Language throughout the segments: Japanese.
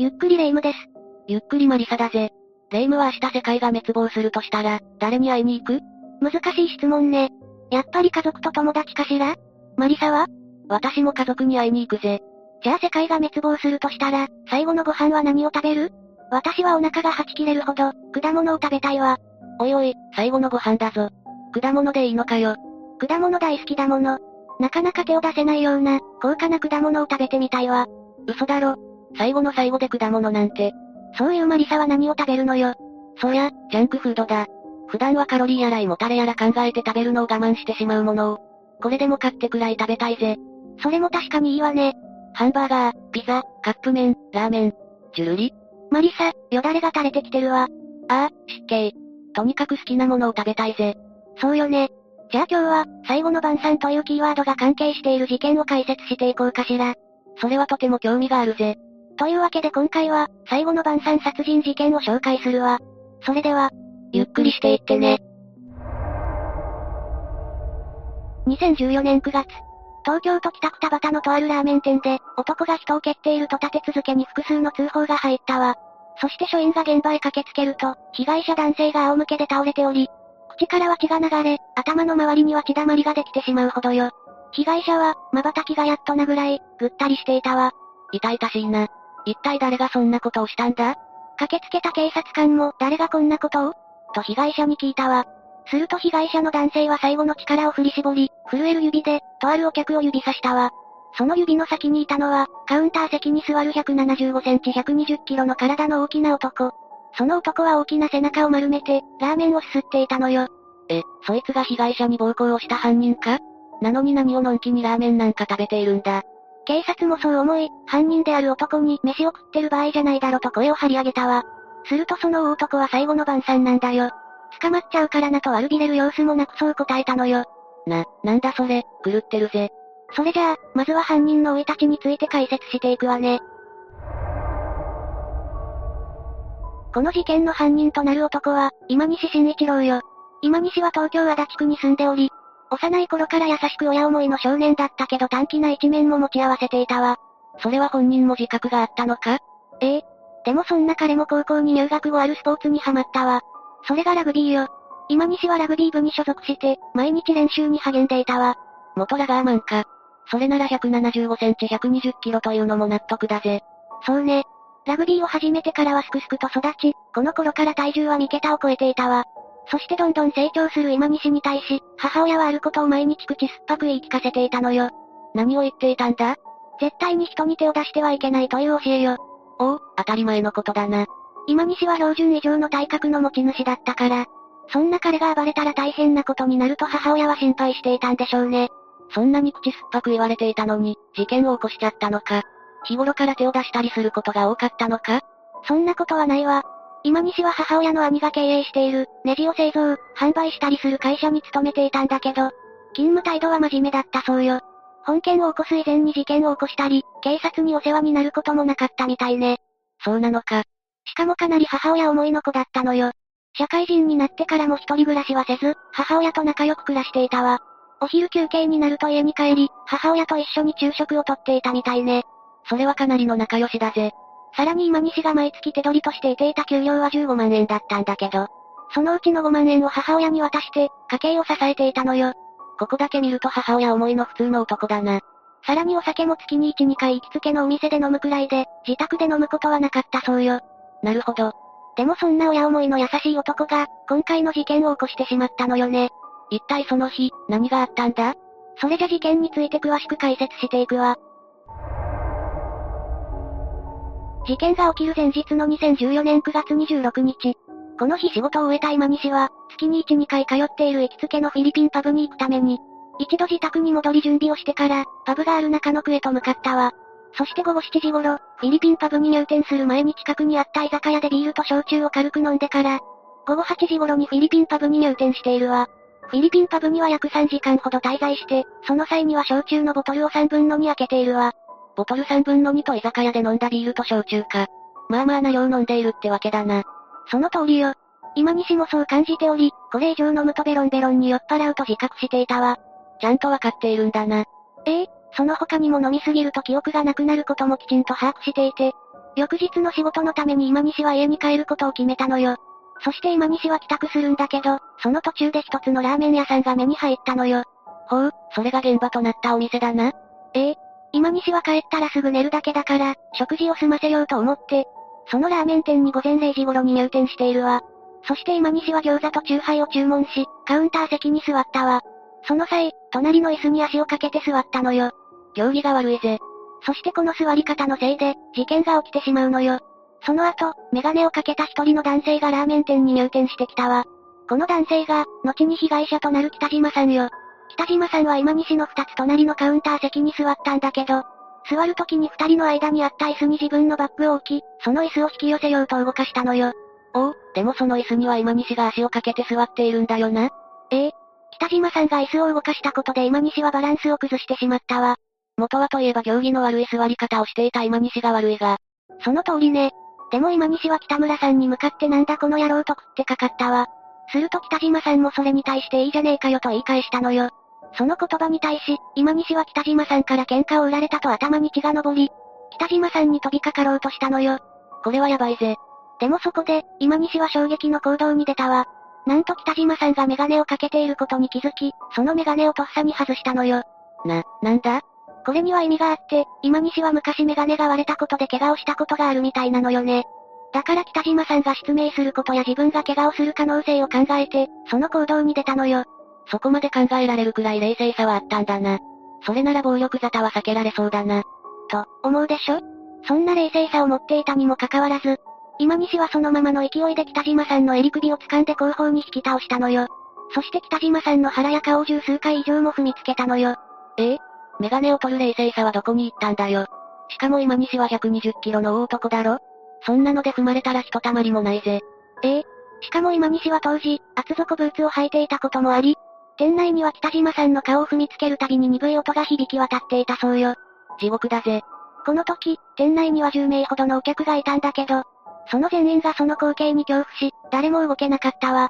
ゆっくりレ夢ムです。ゆっくりマリサだぜ。レ夢ムは明日世界が滅亡するとしたら、誰に会いに行く？難しい質問ね。やっぱり家族と友達かしら？マリサは？私も家族に会いに行くぜ。じゃあ世界が滅亡するとしたら、最後のご飯は何を食べる？私はお腹がはち切れるほど、果物を食べたいわ。おいおい、最後のご飯だぞ。果物でいいのかよ。果物大好きだもの。なかなか手を出せないような、高価な果物を食べてみたいわ。嘘だろ。最後の最後で果物なんて。そういうマリサは何を食べるのよ。そりゃ、ジャンクフードだ。普段はカロリーやら胃もたれやら考えて食べるのを我慢してしまうものを。これでも買ってくらい食べたいぜ。それも確かにいいわね。ハンバーガー、ピザ、カップ麺、ラーメン。ジュルリ？マリサ、よだれが垂れてきてるわ。ああ、失敬。とにかく好きなものを食べたいぜ。そうよね。じゃあ今日は、最後の晩餐というキーワードが関係している事件を解説していこうかしら。それはとても興味があるぜ。というわけで今回は、最後の晩餐殺人事件を紹介するわ。それでは、ゆっくりしていってね。2014年9月、東京都北区田端のとあるラーメン店で、男が人を蹴っていると立て続けに複数の通報が入ったわ。そして署員が現場へ駆けつけると、被害者男性が仰向けで倒れており、口からは血が流れ、頭の周りには血だまりができてしまうほどよ。被害者は、瞬きがやっとなぐらい、ぐったりしていたわ。痛々しいな。一体誰がそんなことをしたんだ？駆けつけた警察官も、誰がこんなことを？と被害者に聞いたわ。すると被害者の男性は最後の力を振り絞り、震える指で、とあるお客を指さしたわ。その指の先にいたのは、カウンター席に座る175センチ120キロの体の大きな男。その男は大きな背中を丸めて、ラーメンをすすっていたのよ。え、そいつが被害者に暴行をした犯人か？なのに何をのんきにラーメンなんか食べているんだ。警察もそう思い、犯人である男に飯を食ってる場合じゃないだろと声を張り上げたわ。するとその大男は最後の晩餐なんだよ。捕まっちゃうからなと悪びれる様子もなくそう答えたのよ。な、なんだそれ、狂ってるぜ。それじゃあ、まずは犯人の生い立ちについて解説していくわね。この事件の犯人となる男は、今西慎一郎よ。今西は東京足立区に住んでおり、幼い頃から優しく親思いの少年だったけど短気な一面も持ち合わせていたわ。それは本人も自覚があったのか？ええ。でもそんな彼も高校に入学後あるスポーツにハマったわ。それがラグビーよ。今西はラグビー部に所属して、毎日練習に励んでいたわ。元ラガーマンか。それなら175センチ120キロというのも納得だぜ。そうね。ラグビーを始めてからはすくすくと育ち、この頃から体重は3桁を超えていたわ。そしてどんどん成長する今西に対し、母親はあることを毎日口酸っぱく言い聞かせていたのよ。何を言っていたんだ？絶対に人に手を出してはいけないという教えよ。おお、当たり前のことだな。今西は標準以上の体格の持ち主だったから。そんな彼が暴れたら大変なことになると母親は心配していたんでしょうね。そんなに口酸っぱく言われていたのに、事件を起こしちゃったのか。日頃から手を出したりすることが多かったのか？そんなことはないわ。今西は母親の兄が経営している、ネジを製造、販売したりする会社に勤めていたんだけど、勤務態度は真面目だったそうよ。本件を起こす以前に事件を起こしたり、警察にお世話になることもなかったみたいね。そうなのか。しかもかなり母親思いの子だったのよ。社会人になってからも一人暮らしはせず、母親と仲良く暮らしていたわ。お昼休憩になると家に帰り、母親と一緒に昼食をとっていたみたいね。それはかなりの仲良しだぜ。さらに今西が毎月手取りとして得ていた給料は15万円だったんだけど、そのうちの5万円を母親に渡して、家計を支えていたのよ。ここだけ見ると母親思いの普通の男だな。さらにお酒も月に1、2回行きつけのお店で飲むくらいで、自宅で飲むことはなかったそうよ。なるほど。でもそんな親思いの優しい男が、今回の事件を起こしてしまったのよね。一体その日、何があったんだ？それじゃ事件について詳しく解説していくわ。事件が起きる前日の2014年9月26日。この日仕事を終えた今西は、月に1、2回通っている行きつけのフィリピンパブに行くために、一度自宅に戻り準備をしてから、パブがある中野区へと向かったわ。そして午後7時頃、フィリピンパブに入店する前に近くにあった居酒屋でビールと焼酎を軽く飲んでから、午後8時頃にフィリピンパブに入店しているわ。フィリピンパブには約3時間ほど滞在して、その際には焼酎のボトルを3分の2開けているわ。ボトル3分の2と居酒屋で飲んだビールと焼酎か。まあまあな量飲んでいるってわけだな。その通りよ。今西もそう感じており、これ以上飲むとベロンベロンに酔っ払うと自覚していたわ。ちゃんとわかっているんだな。ええその他にも飲みすぎると記憶がなくなることもきちんと把握していて、翌日の仕事のために今西は家に帰ることを決めたのよ。そして今西は帰宅するんだけど、その途中で一つのラーメン屋さんが目に入ったのよ。ほう、それが現場となったお店だな。ええ。今西は帰ったらすぐ寝るだけだから、食事を済ませようと思って、そのラーメン店に午前0時頃に入店しているわ。そして今西は餃子とチューハイを注文し、カウンター席に座ったわ。その際、隣の椅子に足をかけて座ったのよ。行儀が悪いぜ。そしてこの座り方のせいで、事件が起きてしまうのよ。その後、メガネをかけた一人の男性がラーメン店に入店してきたわ。この男性が、後に被害者となる北島さんよ。北島さんは今西の二つ隣のカウンター席に座ったんだけど、座る時に二人の間にあった椅子に自分のバッグを置き、その椅子を引き寄せようと動かしたのよ。おお、でもその椅子には今西が足をかけて座っているんだよな。ええ。北島さんが椅子を動かしたことで今西はバランスを崩してしまったわ。元はといえば行儀の悪い座り方をしていた今西が悪いが。その通りね。でも今西は北村さんに向かってなんだこの野郎と食ってかかったわ。すると北島さんもそれに対していいじゃねえかよと言い返したのよ。その言葉に対し、今西は北島さんから喧嘩を売られたと頭に血が上り、北島さんに飛びかかろうとしたのよ。これはやばいぜ。でもそこで、今西は衝撃の行動に出たわ。なんと北島さんがメガネをかけていることに気づき、そのメガネをとっさに外したのよ。な、なんだ？これには意味があって、今西は昔メガネが割れたことで怪我をしたことがあるみたいなのよね。だから北島さんが失明することや自分が怪我をする可能性を考えて、その行動に出たのよ。そこまで考えられるくらい冷静さはあったんだな。それなら暴力沙汰は避けられそうだな。と、思うでしょ？そんな冷静さを持っていたにもかかわらず、今西はそのままの勢いで北島さんの襟首を掴んで後方に引き倒したのよ。そして北島さんの腹や顔を十数回以上も踏みつけたのよ。え？えメガネを取る冷静さはどこに行ったんだよ。しかも今西は120キロの大男だろ？そんなので踏まれたらひとたまりもないぜ。ええ？しかも今西は当時、厚底ブーツを履いていたこともあり、店内には北島さんの顔を踏みつけるたびに鈍い音が響き渡っていたそうよ。地獄だぜ。この時、店内には10名ほどのお客がいたんだけど、その全員がその光景に恐怖し、誰も動けなかったわ。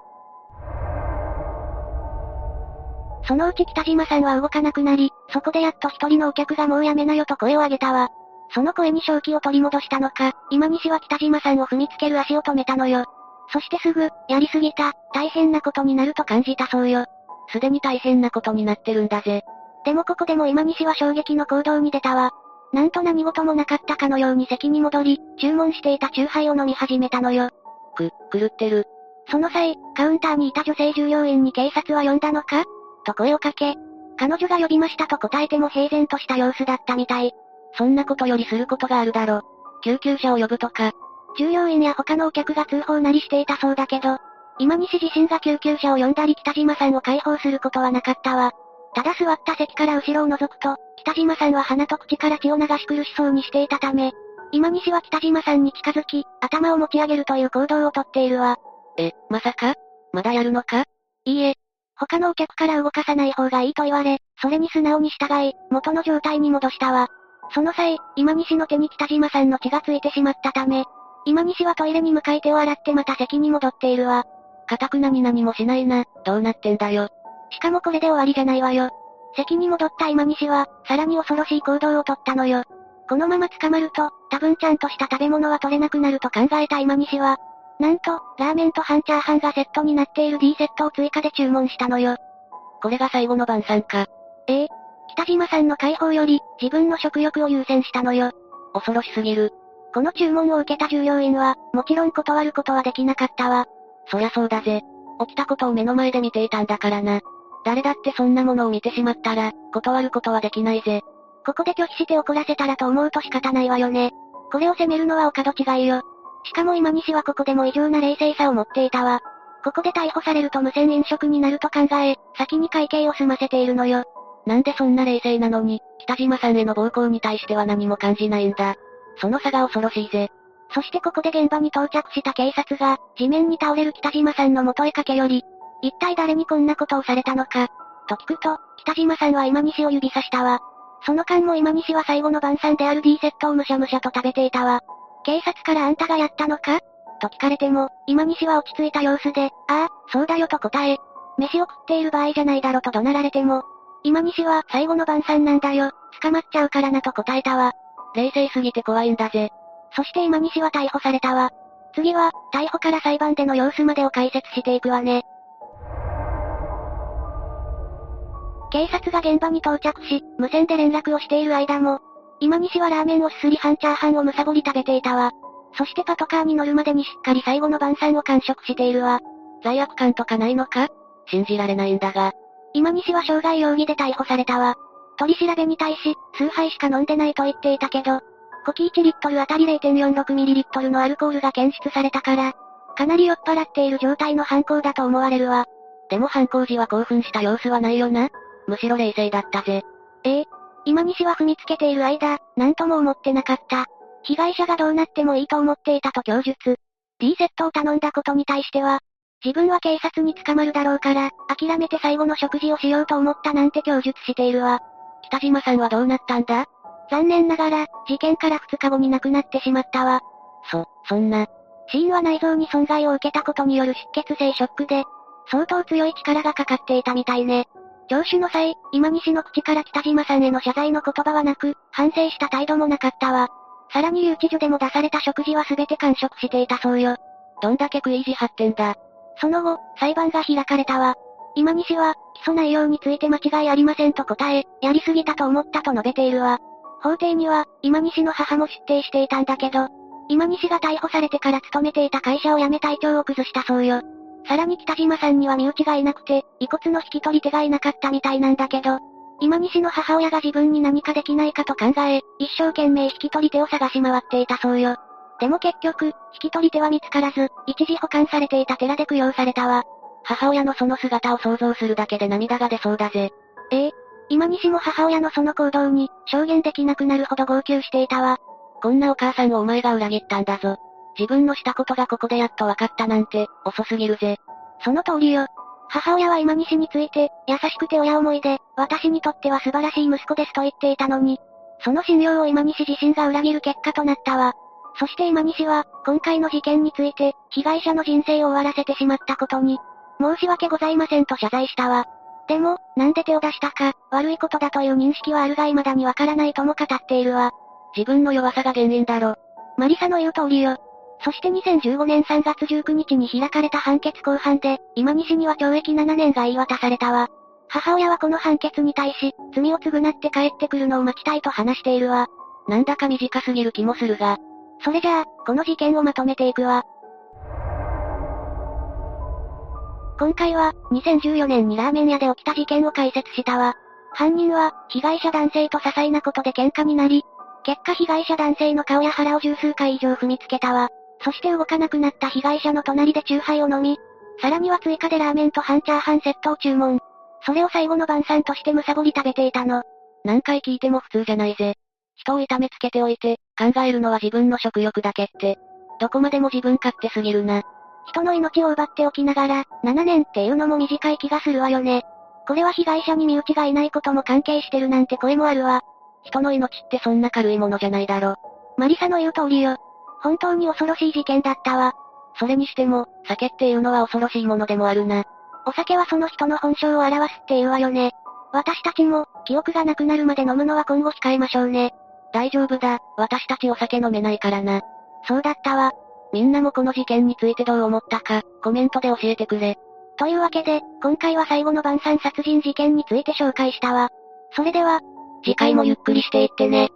そのうち北島さんは動かなくなり、そこでやっと一人のお客がもうやめなよと声を上げたわ。その声に正気を取り戻したのか、今西は北島さんを踏みつける足を止めたのよ。そしてすぐ、やりすぎた、大変なことになると感じたそうよ。すでに大変なことになってるんだぜ。でもここでも今西は衝撃の行動に出たわ。なんと何事もなかったかのように席に戻り、注文していたチューハイを飲み始めたのよ。く、狂ってる。その際、カウンターにいた女性従業員に警察は呼んだのか？と声をかけ、彼女が呼びましたと答えても平然とした様子だったみたい。そんなことよりすることがあるだろ。救急車を呼ぶとか。従業員や他のお客が通報なりしていたそうだけど、今西自身が救急車を呼んだり北島さんを解放することはなかったわ。ただ座った席から後ろを覗くと、北島さんは鼻と口から血を流し苦しそうにしていたため、今西は北島さんに近づき、頭を持ち上げるという行動をとっているわ。え、まさか？まだやるのか？いいえ、他のお客から動かさない方がいいと言われ、それに素直に従い、元の状態に戻したわ。その際、今西の手に北島さんの血がついてしまったため、今西はトイレに向かい手を洗ってまた席に戻っているわ。かたくなに何もしないな、どうなってんだよ。しかもこれで終わりじゃないわよ。席に戻った今西は、さらに恐ろしい行動をとったのよ。このまま捕まると、多分ちゃんとした食べ物は取れなくなると考えた今西は、なんと、ラーメンと半チャーハンがセットになっている D セットを追加で注文したのよ。これが最後の晩餐か。ええ。北島さんの解放より、自分の食欲を優先したのよ。恐ろしすぎる。この注文を受けた従業員は、もちろん断ることはできなかったわ。そりゃそうだぜ。起きたことを目の前で見ていたんだからな。誰だってそんなものを見てしまったら、断ることはできないぜ。ここで拒否して怒らせたらと思うと仕方ないわよね。これを責めるのはお門違いよ。しかも今西はここでも異常な冷静さを持っていたわ。ここで逮捕されると無銭飲食になると考え、先に会計を済ませているのよ。なんでそんな冷静なのに、北島さんへの暴行に対しては何も感じないんだ。その差が恐ろしいぜ。そしてここで現場に到着した警察が、地面に倒れる北島さんの元へ駆け寄り、一体誰にこんなことをされたのか、と聞くと、北島さんは今西を指さしたわ。その間も今西は最後の晩餐である D セットをむしゃむしゃと食べていたわ。警察からあんたがやったのかと聞かれても、今西は落ち着いた様子で、ああ、そうだよと答え、飯を食っている場合じゃないだろと怒鳴られても、今西は最後の晩餐なんだよ、捕まっちゃうからなと答えたわ。冷静すぎて怖いんだぜ。そして今西は逮捕されたわ。次は、逮捕から裁判での様子までを解説していくわね。警察が現場に到着し、無線で連絡をしている間も、今西はラーメンをすすり半チャーハンをむさぼり食べていたわ。そしてパトカーに乗るまでにしっかり最後の晩餐を完食しているわ。罪悪感とかないのか？信じられないんだが。今西は傷害容疑で逮捕されたわ。取り調べに対し、数杯しか飲んでないと言っていたけど、呼気1リットルあたり 0.46ml のアルコールが検出されたから、かなり酔っ払っている状態の犯行だと思われるわ。でも犯行時は興奮した様子はないよなむしろ冷静だったぜ。ええ。今西は踏みつけている間、なんとも思ってなかった。被害者がどうなってもいいと思っていたと供述。D セットを頼んだことに対しては、自分は警察に捕まるだろうから、諦めて最後の食事をしようと思ったなんて供述しているわ。北島さんはどうなったんだ？残念ながら、事件から2日後に亡くなってしまったわ。そ、そんな。死因は内臓に損害を受けたことによる出血性ショックで、相当強い力がかかっていたみたいね。聴取の際、今西の口から北島さんへの謝罪の言葉はなく、反省した態度もなかったわ。さらに留置所でも出された食事は全て完食していたそうよ。どんだけ食い意地張ってんだ。その後、裁判が開かれたわ。今西は、起訴内容について間違いありませんと答え、やりすぎたと思ったと述べているわ。法廷には、今西の母も出廷していたんだけど、今西が逮捕されてから勤めていた会社を辞め体調を崩したそうよ。さらに北島さんには身内がいなくて、遺骨の引き取り手がいなかったみたいなんだけど、今西の母親が自分に何かできないかと考え、一生懸命引き取り手を探し回っていたそうよ。でも結局、引き取り手は見つからず、一時保管されていた寺で供養されたわ。母親のその姿を想像するだけで涙が出そうだぜ。ええ。今西も母親のその行動に、証言できなくなるほど号泣していたわ。こんなお母さんをお前が裏切ったんだぞ。自分のしたことがここでやっと分かったなんて、遅すぎるぜ。その通りよ。母親は今西について、優しくて親思いで、私にとっては素晴らしい息子ですと言っていたのに、その信用を今西自身が裏切る結果となったわ。そして今西は、今回の事件について、被害者の人生を終わらせてしまったことに、申し訳ございませんと謝罪したわ。でも、なんで手を出したか、悪いことだという認識はあるが未だにわからないとも語っているわ。自分の弱さが原因だろ。マリサの言う通りよ。そして2015年3月19日に開かれた判決公判で、今西には懲役7年が言い渡されたわ。母親はこの判決に対し、罪を償って帰ってくるのを待ちたいと話しているわ。なんだか短すぎる気もするが。それじゃあ、この事件をまとめていくわ。今回は、2014年にラーメン屋で起きた事件を解説したわ。犯人は、被害者男性と些細なことで喧嘩になり、結果被害者男性の顔や腹を十数回以上踏みつけたわ。そして動かなくなった被害者の隣で酎ハイを飲み、さらには追加でラーメンと半チャーハンセットを注文。それを最後の晩餐としてむさぼり食べていたの。何回聞いても普通じゃないぜ。人を痛めつけておいて、考えるのは自分の食欲だけって。どこまでも自分勝手すぎるな。人の命を奪っておきながら、7年っていうのも短い気がするわよね。これは被害者に身内がいないことも関係してるなんて声もあるわ。人の命ってそんな軽いものじゃないだろ。マリサの言う通りよ。本当に恐ろしい事件だったわ。それにしても、酒っていうのは恐ろしいものでもあるな。お酒はその人の本性を表すっていうわよね。私たちも、記憶がなくなるまで飲むのは今後控えましょうね。大丈夫だ、私たちお酒飲めないからな。そうだったわ。みんなもこの事件についてどう思ったか、コメントで教えてくれ。というわけで、今回は最後の晩餐殺人事件について紹介したわ。それでは、次回もゆっくりしていってね。